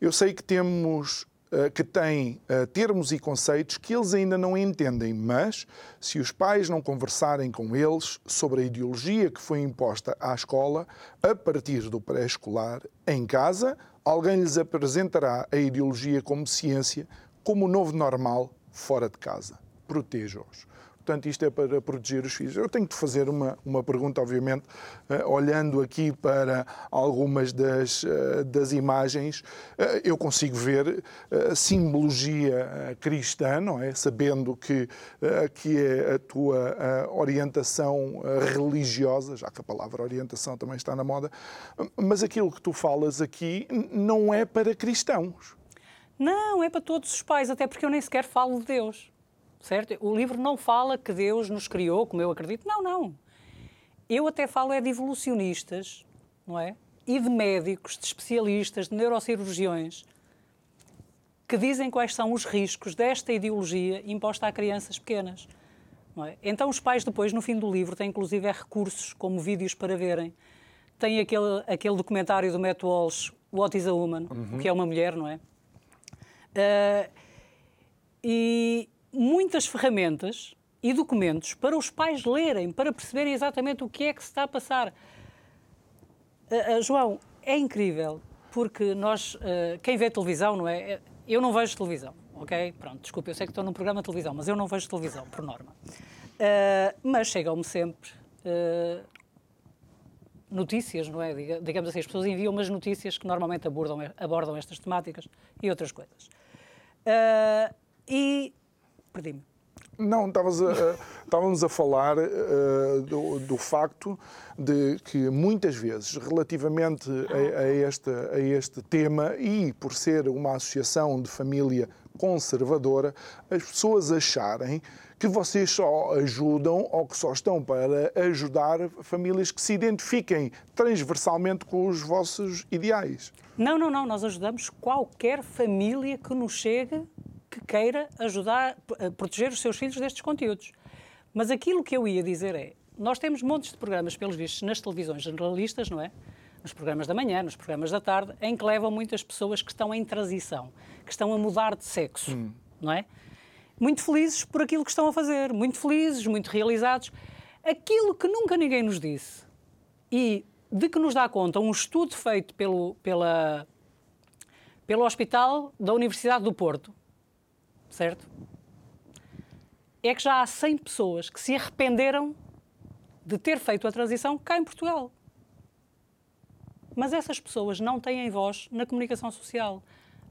Eu sei que temos que têm uh, termos e conceitos que eles ainda não entendem, mas se os pais não conversarem com eles sobre a ideologia que foi imposta à escola a partir do pré-escolar, em casa, alguém lhes apresentará a ideologia como ciência, como o novo normal fora de casa. Proteja-os. Portanto, isto é para proteger os filhos. Eu tenho de fazer uma, uma pergunta, obviamente, uh, olhando aqui para algumas das, uh, das imagens, uh, eu consigo ver simbologia cristã, não é? Sabendo que, que é a tua orientação religiosa, já que a palavra orientação também está na moda, mas aquilo que tu falas aqui não é para cristãos. Não, é para todos os pais, até porque eu nem sequer falo de Deus certo? O livro não fala que Deus nos criou, como eu acredito. Não, não. Eu até falo é de evolucionistas, não é? E de médicos, de especialistas, de neurocirurgiões, que dizem quais são os riscos desta ideologia imposta a crianças pequenas. É? Então, os pais, depois, no fim do livro, têm inclusive recursos, como vídeos para verem. Tem aquele, aquele documentário do Matt Walsh, What is a Woman, uhum. que é uma mulher, não é? Uh, e, muitas ferramentas e documentos para os pais lerem, para perceberem exatamente o que é que se está a passar. Uh, uh, João, é incrível, porque nós, uh, quem vê televisão, não é? Eu não vejo televisão, ok? Pronto, desculpe, eu sei que estou num programa de televisão, mas eu não vejo televisão, por norma. mas chegam-me sempre notícias, não é? Digamos assim, as pessoas enviam umas notícias que normalmente abordam, abordam estas temáticas e outras coisas. e Perdi-me. Não, a, estávamos a falar uh, do, do, facto de que muitas vezes, relativamente a, a, este, a este tema e por ser uma associação de família conservadora, as pessoas acharem que vocês só ajudam ou que só estão para ajudar famílias que se identifiquem transversalmente com os vossos ideais. Não, não, não. Nós ajudamos qualquer família que nos chegue que queira ajudar a proteger os seus filhos destes conteúdos. Mas aquilo que eu ia dizer é, nós temos montes de programas, pelos vistos, nas televisões generalistas, não é? Nos programas da manhã, nos programas da tarde, em que levam muitas pessoas que estão em transição, que estão a mudar de sexo, hum. não é? Muito felizes por aquilo que estão a fazer, muito felizes, muito realizados. Aquilo que nunca ninguém nos disse e de que nos dá conta um estudo feito pelo, pela, pelo Hospital da Universidade do Porto, certo? É que já há 100 pessoas que se arrependeram de ter feito a transição cá em Portugal. Mas essas pessoas não têm voz na comunicação social.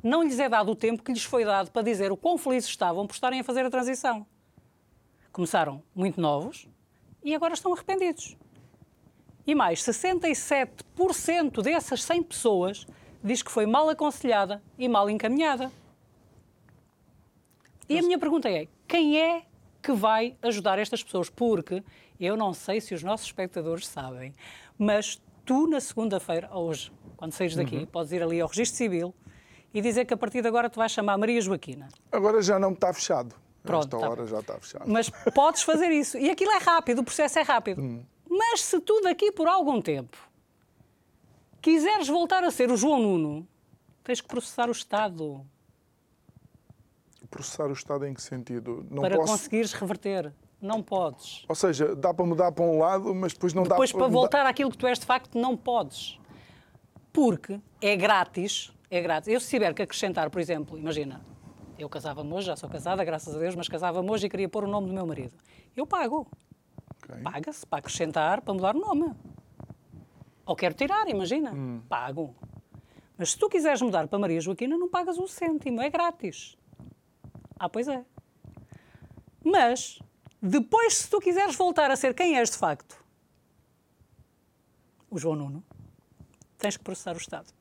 Não lhes é dado o tempo que lhes foi dado para dizer o quão felizes estavam por estarem a fazer a transição. Começaram muito novos e agora estão arrependidos. E mais, 67% dessas 100 pessoas diz que foi mal aconselhada e mal encaminhada. E a minha pergunta é: quem é que vai ajudar estas pessoas? Porque eu não sei se os nossos espectadores sabem, mas tu, na segunda-feira, hoje, quando saís daqui, uhum. podes ir ali ao Registro Civil e dizer que a partir de agora tu vais chamar Maria Joaquina. Agora já não está fechado. Pronto, Esta tá hora bem. já está fechado. Mas podes fazer isso. E aquilo é rápido, o processo é rápido. Hum. Mas se tu daqui por algum tempo quiseres voltar a ser o João Nuno, tens que processar o Estado. Processar o Estado em que sentido? Não para posso... conseguires reverter. Não podes. Ou seja, dá para mudar para um lado, mas depois não depois, dá para... Depois, para voltar àquilo que tu és de facto, não podes. Porque é grátis, é grátis. Eu, se tiver que acrescentar, por exemplo, imagina, eu casava-me hoje, já sou casada, graças a Deus, mas casava-me hoje e queria pôr o nome do meu marido. Eu pago. Okay. Paga-se para acrescentar, para mudar o nome. Ou quero tirar, imagina. Hum. Pago. Mas se tu quiseres mudar para Maria Joaquina, não pagas um cêntimo, é grátis. Ah, pois é. Mas, depois, se tu quiseres voltar a ser quem és de facto, o João Nuno, tens que processar o Estado.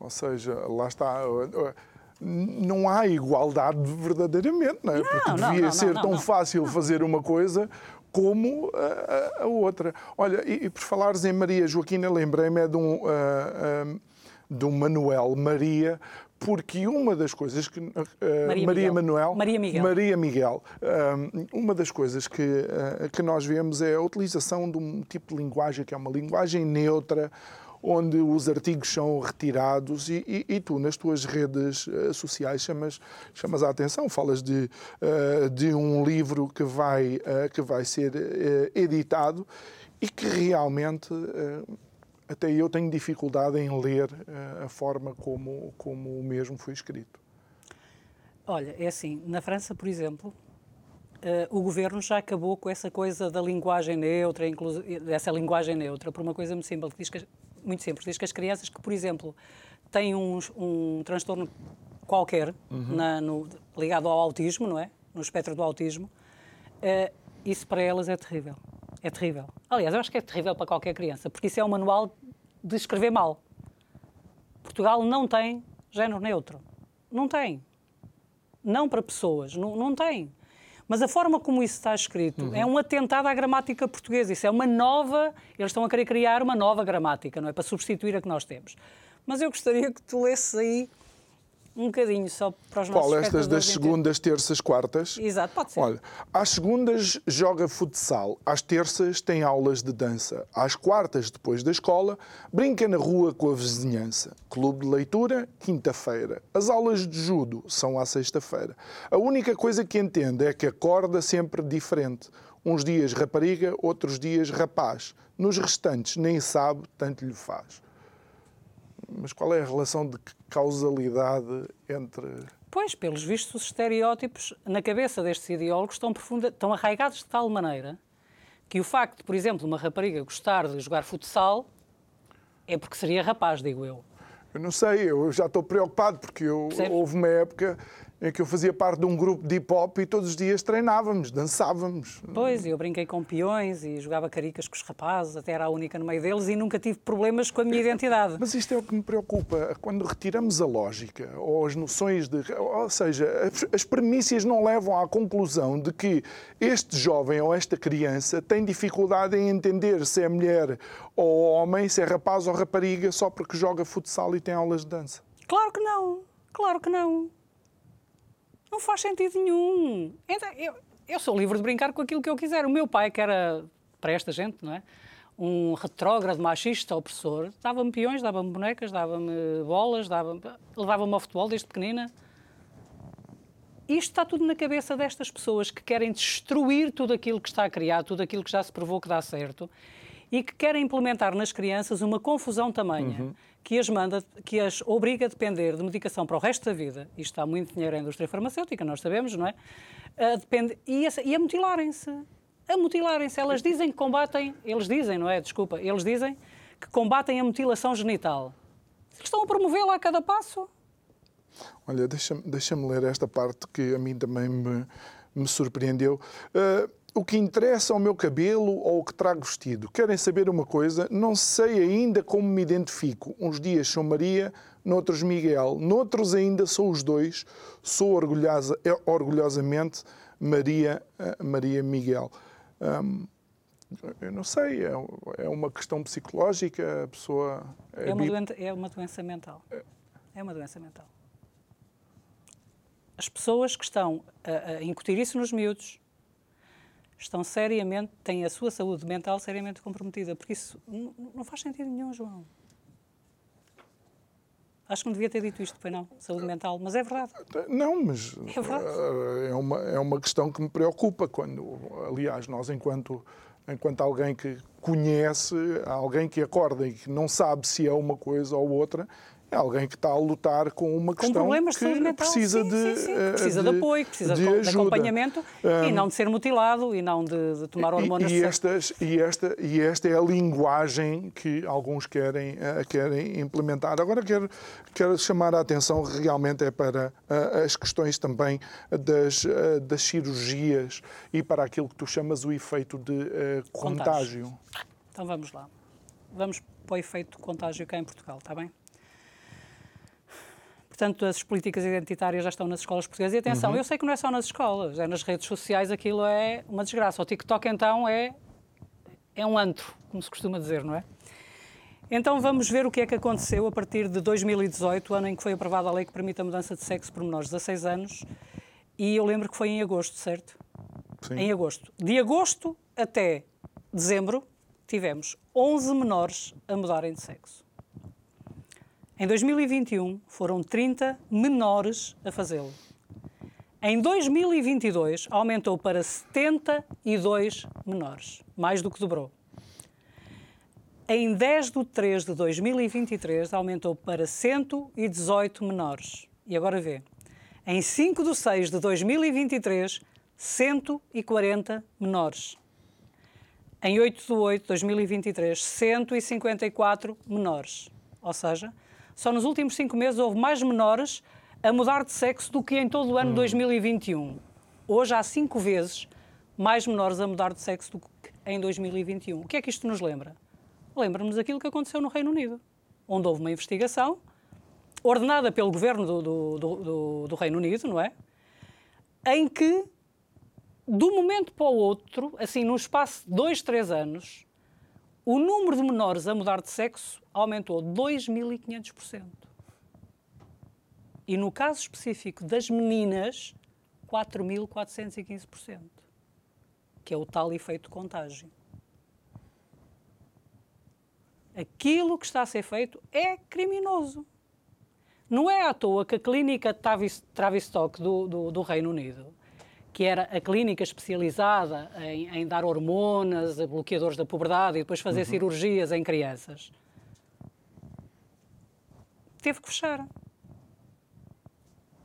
Ou seja, lá está. Não há igualdade verdadeiramente, não é? Não, Porque devia não, não, ser tão fácil fazer uma coisa como a, a, outra. Olha, e, e, por falares em Maria Joaquina, lembrei-me é de um, uh, uh, de um Manuel Maria, porque uma das coisas que uh, Maria, Maria Manuel Maria Miguel, Maria Miguel uma das coisas que uh, que nós vemos é a utilização de um tipo de linguagem que é uma linguagem neutra onde os artigos são retirados e, e, e tu, nas tuas redes uh, sociais, chamas, chamas a atenção, falas de, uh, de um livro que vai, uh, que vai ser editado e que realmente até eu tenho dificuldade em ler a forma como, como o mesmo foi escrito. Olha, é assim, na França, por exemplo, Uh, o governo já acabou com essa coisa da linguagem neutra, dessa linguagem neutra, por uma coisa muito simples, diz que muito simples. Diz que as crianças que, por exemplo, têm um, um transtorno qualquer uhum. na, no, ligado ao autismo, não é? No espectro do autismo, uh, isso para elas é terrível. É terrível. Aliás, eu acho que é terrível para qualquer criança, porque isso é um manual de escrever mal. Portugal não tem género neutro. Não tem. Não para pessoas. Não, não tem. Mas a forma como isso está escrito uhum. é um atentado à gramática portuguesa. Isso é uma nova. Eles estão a querer criar uma nova gramática, não é? Para substituir a que nós temos. Mas eu gostaria que tu lesses aí um bocadinho só para os nossos Qual? Estas das segundas, terças, quartas? Exato, pode ser. Olha, às segundas joga futsal, às terças tem aulas de dança, às quartas, depois da escola, brinca na rua com a vizinhança. Clube de leitura, quinta-feira. As aulas de judo são à sexta-feira. A única coisa que entende é que acorda sempre diferente. Uns dias rapariga, outros dias rapaz. Nos restantes nem sabe, tanto lhe faz. Mas qual é a relação de causalidade entre. Pois, pelos vistos, os estereótipos na cabeça destes ideólogos estão, profunda, estão arraigados de tal maneira que o facto de, por exemplo, uma rapariga gostar de jogar futsal é porque seria rapaz, digo eu. Eu não sei, eu já estou preocupado porque eu, houve uma época que eu fazia parte de um grupo de hip hop e todos os dias treinávamos, dançávamos. Pois, eu brinquei com peões e jogava caricas com os rapazes, até era a única no meio deles e nunca tive problemas com a minha identidade. Mas isto é o que me preocupa, quando retiramos a lógica ou as noções de. Ou seja, as premissas não levam à conclusão de que este jovem ou esta criança tem dificuldade em entender se é mulher ou homem, se é rapaz ou rapariga, só porque joga futsal e tem aulas de dança. Claro que não, claro que não. Não faz sentido nenhum. Então, eu, eu sou livre de brincar com aquilo que eu quiser. O meu pai, que era, para esta gente, não é? um retrógrado machista opressor, dava-me peões, dava-me bonecas, dava-me bolas, dava levava-me ao futebol desde pequenina. Isto está tudo na cabeça destas pessoas que querem destruir tudo aquilo que está a criar, tudo aquilo que já se provou que dá certo e que querem implementar nas crianças uma confusão tamanha uhum. Que as manda, que as obriga a depender de medicação para o resto da vida. Isto está muito dinheiro à indústria farmacêutica, nós sabemos, não é? Depende, e, a, e a mutilarem-se. A mutilarem-se. Elas dizem que combatem, eles dizem, não é? Desculpa, eles dizem que combatem a mutilação genital. Eles estão a promovê-la a cada passo. Olha, deixa-me deixa ler esta parte que a mim também me, me surpreendeu. Uh, o que interessa ao meu cabelo ou o que trago vestido. Querem saber uma coisa? Não sei ainda como me identifico. Uns dias sou Maria, noutros Miguel, noutros ainda sou os dois. Sou orgulhosa, é, orgulhosamente Maria, eh, Maria Miguel. Hum, eu não sei, é, é, uma questão psicológica, a pessoa... É, é uma, doença, é uma doença mental. É uma doença mental. As pessoas que estão a, a incutir isso nos miúdos, estão seriamente, têm a sua saúde mental seriamente comprometida, porque isso não, faz sentido nenhum, João. Acho que não devia ter dito isto, foi não, saúde mental, mas é verdade. Não, mas é, verdade. Eh, é, uma, é uma questão que me preocupa quando, aliás, nós enquanto enquanto alguém que conhece, alguém que acorda e que não sabe se é uma coisa ou outra, é alguém que está a lutar com uma com questão que precisa sim, de sim, sim. Eh, precisa de, de, apoio, precisa de, de acompanhamento um, e não de ser mutilado e não de, de tomar hormonas. E, e, estas, e, esta, e esta é a linguagem que alguns querem, uh, querem implementar. Agora quero, quero chamar a atenção realmente é para uh, as questões também das, uh, das cirurgias e para aquilo que tu chamas o efeito de contágio. contágio. Então vamos lá. Vamos para o efeito de contágio cá em Portugal, está bem? Portanto, as políticas identitárias já estão nas escolas portuguesas. E atenção, uhum. eu sei que não é só nas escolas, é nas redes sociais, aquilo é uma desgraça. O TikTok, então, é, é um antro, como se costuma dizer, não é? Então vamos ver o que é que aconteceu a partir de 2018, ano em que foi aprovada a lei que permite a mudança de sexo por menores de 16 anos. E eu lembro que foi em agosto, certo? Sim. Em agosto. De agosto até dezembro, tivemos 11 menores a mudarem de sexo. Em 2021, foram 30 menores a fazê-lo. Em 2022, aumentou para 72 menores, mais do que dobrou. Em 10 de 3 de 2023, aumentou para 118 menores. E agora vê. Em 5 de 6 de 2023, 140 menores. Em 8 de 8 de 2023, 154 menores. Ou seja, só nos últimos cinco meses houve mais menores a mudar de sexo do que em todo o ano hum. 2021. Hoje há cinco vezes mais menores a mudar de sexo do que em 2021. O que é que isto nos lembra? Lembra-nos aquilo que aconteceu no Reino Unido, onde houve uma investigação ordenada pelo governo do, do, do, do Reino Unido, não é? Em que, de um momento para o outro, assim, num espaço de dois, três anos, o número de menores a mudar de sexo aumentou 2.500%. E no caso específico das meninas, 4.415%, que é o tal efeito contágio. Aquilo que está a ser feito é criminoso. Não é à toa que a clínica Tavistock do, do, do Reino Unido que era a clínica especializada em, em dar hormonas, bloqueadores da puberdade e depois fazer uhum. cirurgias em crianças, teve que fechar.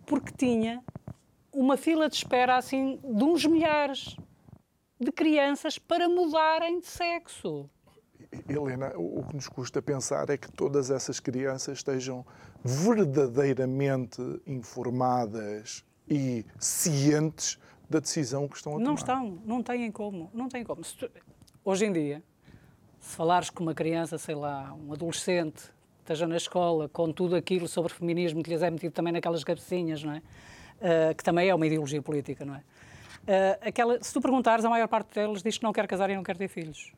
Porque tinha uma fila de espera assim de uns milhares de crianças para mudarem de sexo. Helena, o que nos custa pensar é que todas essas crianças estejam verdadeiramente informadas e cientes da decisão que estão a tomar. Não estão, não têm como, não têm como. Tu, hoje em dia, se falares com uma criança, sei lá, um adolescente, esteja na escola, com tudo aquilo sobre feminismo que lhes é metido também naquelas cabecinhas, não é? Uh, que também é uma ideologia política, não é? Uh, aquela, se tu perguntares, a maior parte deles diz que não quer casar e não quer ter filhos.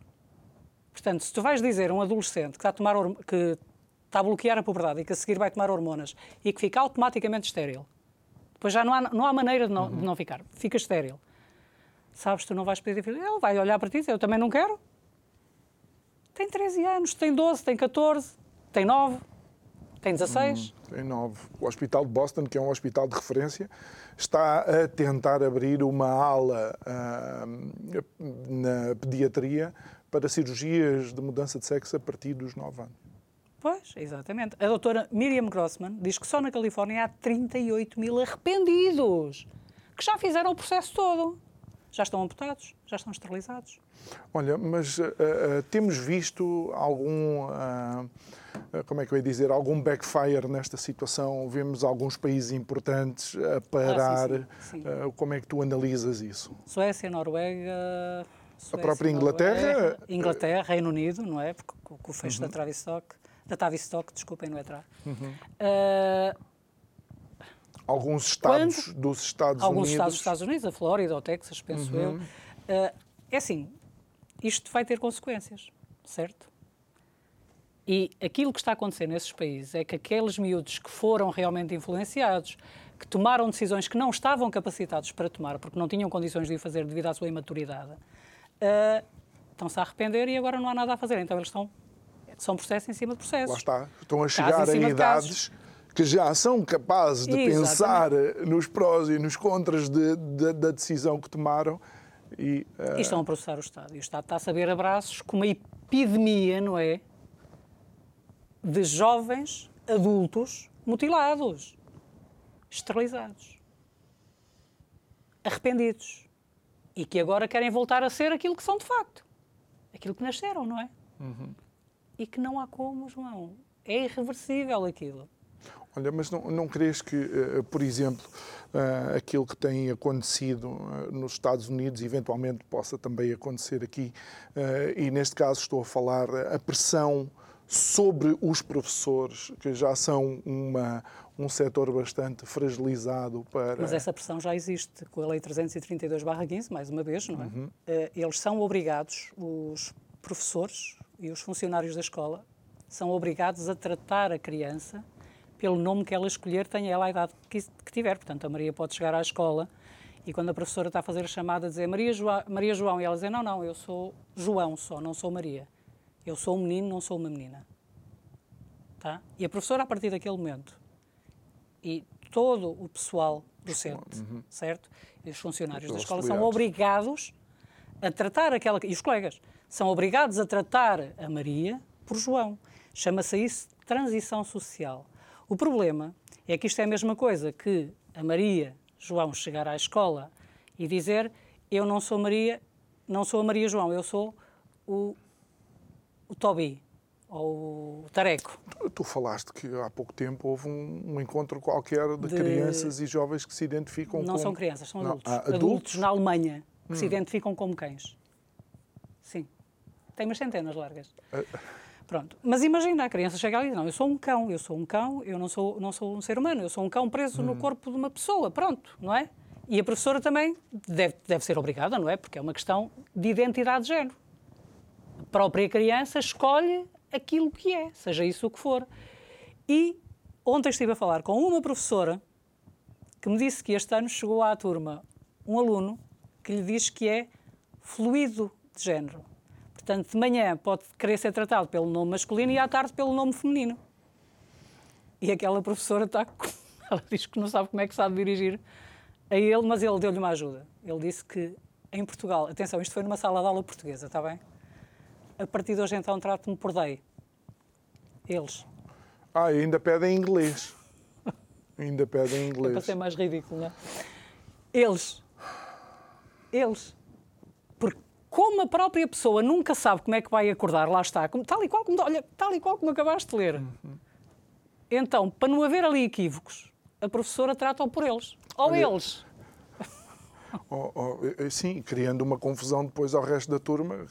Portanto, se tu vais dizer a um adolescente que está a, tomar, que está a bloquear a puberdade e que a seguir vai tomar hormonas e que fica automaticamente estéril, depois já não há, não há maneira de não, uhum. de não ficar. Fica estéril. Sabes, tu não vais pedir filho. Ele vai olhar para ti e dizer, eu também não quero. Tem 13 anos, tem 12, tem 14, tem 9, tem 16. Hum, tem 9. O Hospital de Boston, que é um hospital de referência, está a tentar abrir uma ala uh, na pediatria para cirurgias de mudança de sexo a partir dos 9 anos. Pois, exatamente. A doutora Miriam Grossman diz que só na Califórnia há 38 mil arrependidos que já fizeram o processo todo. Já estão amputados, já estão esterilizados. Olha, mas uh, uh, temos visto algum, uh, como é que eu ia dizer, algum backfire nesta situação? Vemos alguns países importantes a parar. Ah, sim, sim, sim. como é que tu analisas isso? Suécia, Noruega. Suécia, a própria Inglaterra? Noruega, Inglaterra, Reino Unido, não é? Porque com o fecho uhum. da Travistock da Tavistock, desculpem, não é tra. Uhum. Uh, alguns estados quando, dos Estados alguns Unidos. Alguns estados dos Estados Unidos, a Flórida, o Texas, penso uhum. eu. Uh, é assim, isto vai ter consequências, certo? E aquilo que está a acontecer nesses países é que aqueles miúdos que foram realmente influenciados, que tomaram decisões que não estavam capacitados para tomar, porque não tinham condições de o fazer devido à sua imaturidade, uh, estão-se a arrepender e agora não há nada a fazer. Então eles estão são processos em cima de processos. Lá está. Estão a chegar a idades que já são capazes de Exatamente. pensar nos prós e nos contras de, de, da decisão que tomaram. E, uh... e estão a processar o Estado. E o Estado está a saber abraços com uma epidemia, não é? De jovens adultos mutilados, esterilizados, arrependidos e que agora querem voltar a ser aquilo que são de facto, aquilo que nasceram, não é? Uhum. E que não há como, João. É irreversível aquilo. Olha, mas não, não crees que, uh, por exemplo, uh, aquilo que tem acontecido uh, nos Estados Unidos eventualmente possa também acontecer aqui? e neste caso estou a falar a pressão sobre os professores, que já são uma, um setor bastante fragilizado para. Mas essa pressão já existe com a Lei 332-15, mais uma vez, não é? Uhum. Eles são obrigados, os professores e os funcionários da escola, são obrigados a tratar a criança pelo nome que ela escolher, tenha ela a idade que, que tiver. Portanto, a Maria pode chegar à escola e quando a professora está a fazer a chamada, dizer Maria Maria João, e ela dizer: Não, não, eu sou João só, não sou Maria. Eu sou um menino, não sou uma menina. Tá? E a professora, a partir daquele momento, e todo o pessoal docente, uhum. certo? E os funcionários da escola são obrigados a tratar aquela. E os colegas são obrigados a tratar a Maria por João. Chama-se isso transição social. O problema é que isto é a mesma coisa que a Maria João chegar à escola e dizer eu não sou Maria, não sou a Maria João, eu sou o, o Tobi ou o Tareco. Tu, falaste que há pouco tempo houve um, um encontro qualquer de, de, crianças e jovens que se identificam não como... são crianças, são adultos. Não, adultos? adultos? na Alemanha que hum. se identificam como cães. Tem umas centenas largas. Uh... Pronto. Mas imagina, a criança chega ali e diz, não, eu sou um cão, eu sou um cão, eu não sou, não sou um ser humano, eu sou um cão preso hum. no corpo de uma pessoa, pronto, não é? E a professora também deve, deve ser obrigada, não é? Porque é uma questão de identidade de género. A própria criança escolhe aquilo que é, seja isso o que for. E ontem estive a falar com uma professora que me disse que este ano chegou à turma um aluno que lhe diz que é fluido de género. Portanto, de manhã pode querer ser tratado pelo nome masculino e à tarde pelo nome feminino. E aquela professora está. [LAUGHS] Ela diz que não sabe como é que sabe dirigir a ele, mas ele deu-lhe uma ajuda. Ele disse que em Portugal, atenção, isto foi numa sala de aula portuguesa, está bem? A partir de hoje então trato-me por day. Eles. Ah, ainda pedem inglês. ainda pedem inglês. É para ser mais ridículo, não é? Eles. Eles como a própria pessoa nunca sabe como é que vai acordar, lá está, como, tal, e qual, como, olha, tal e qual como acabaste de ler. Uhum. Então, para não haver ali equívocos, a professora trata-o por eles. Ou olha, eles. [LAUGHS] Oh, oh, sim, criando uma confusão depois ao resto da turma,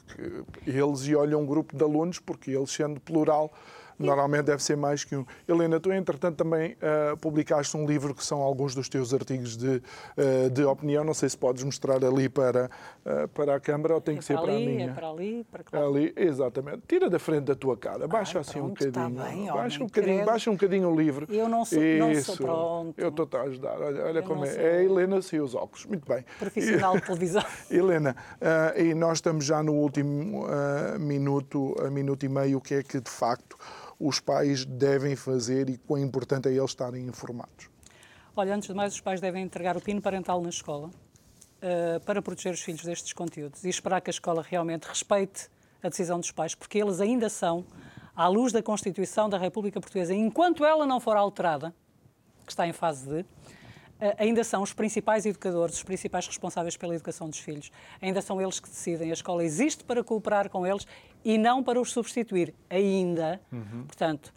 eles e olham um grupo de alunos, porque eles sendo plural, Normalmente deve ser mais que um. Helena, tu entretanto também uh, publicaste um livro que são alguns dos teus artigos de, uh, de opinião. Não sei se podes mostrar ali para, uh, para a câmara ou tem é que ser para, ali, a minha. É para ali, para cá. Ali, exatamente. Tira da frente da tua cara. Baixa Ai, assim pronto, um bocadinho. Bem, baixa, um bocadinho baixa um bocadinho o livro. Eu não sou, Isso. não sou pronto. Eu estou a ajudar. Olha, olha como é. Sou... É a Helena sem os óculos. Muito bem. Profissional de [LAUGHS] televisão. Helena, e nós estamos já no último minuto, minuto e meio, o que é que de facto os pais devem fazer e quão importante é eles estarem informados? Olha, antes de mais, os pais devem entregar o PIN parental na escola uh, para proteger os filhos destes conteúdos e esperar que a escola realmente respeite a decisão dos pais, porque eles ainda são, à luz da Constituição da República Portuguesa, enquanto ela não for alterada, que está em fase de, eh, ainda são os principais educadores, os principais responsáveis pela educação dos filhos. Ainda são eles que decidem. A escola existe para cooperar com eles e não para os substituir. Ainda, uhum. portanto,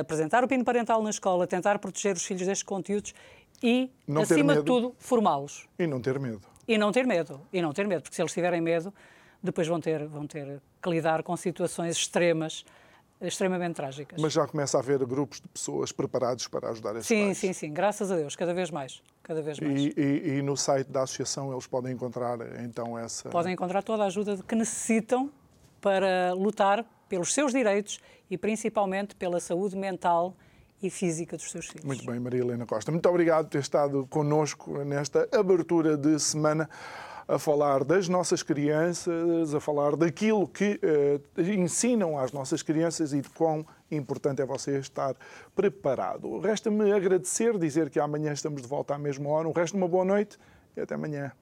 apresentar o PIN parental na escola, tentar proteger os filhos destes conteúdos e, não acima de tudo, formá-los. E não ter medo. E não ter medo. E não ter medo, porque se eles tiverem medo, depois vão ter, vão ter que lidar com situações extremas extremamente trágicas. Mas já começa a haver grupos de pessoas preparados para ajudar esses sim, pais. Sim, sim, graças a Deus, cada vez mais. Cada vez mais. E, e, e, no site da associação eles podem encontrar então essa. Podem encontrar toda a ajuda que necessitam para lutar pelos seus direitos e principalmente pela saúde mental e física dos seus filhos. Muito bem, Maria Helena Costa. Muito obrigado por ter estado connosco nesta abertura de semana a falar das nossas crianças, a falar daquilo que uh, ensinam às nossas crianças e de quão importante é você estar preparado. Resta-me agradecer, dizer que amanhã estamos de volta à mesma hora. O resto, uma boa noite e até amanhã.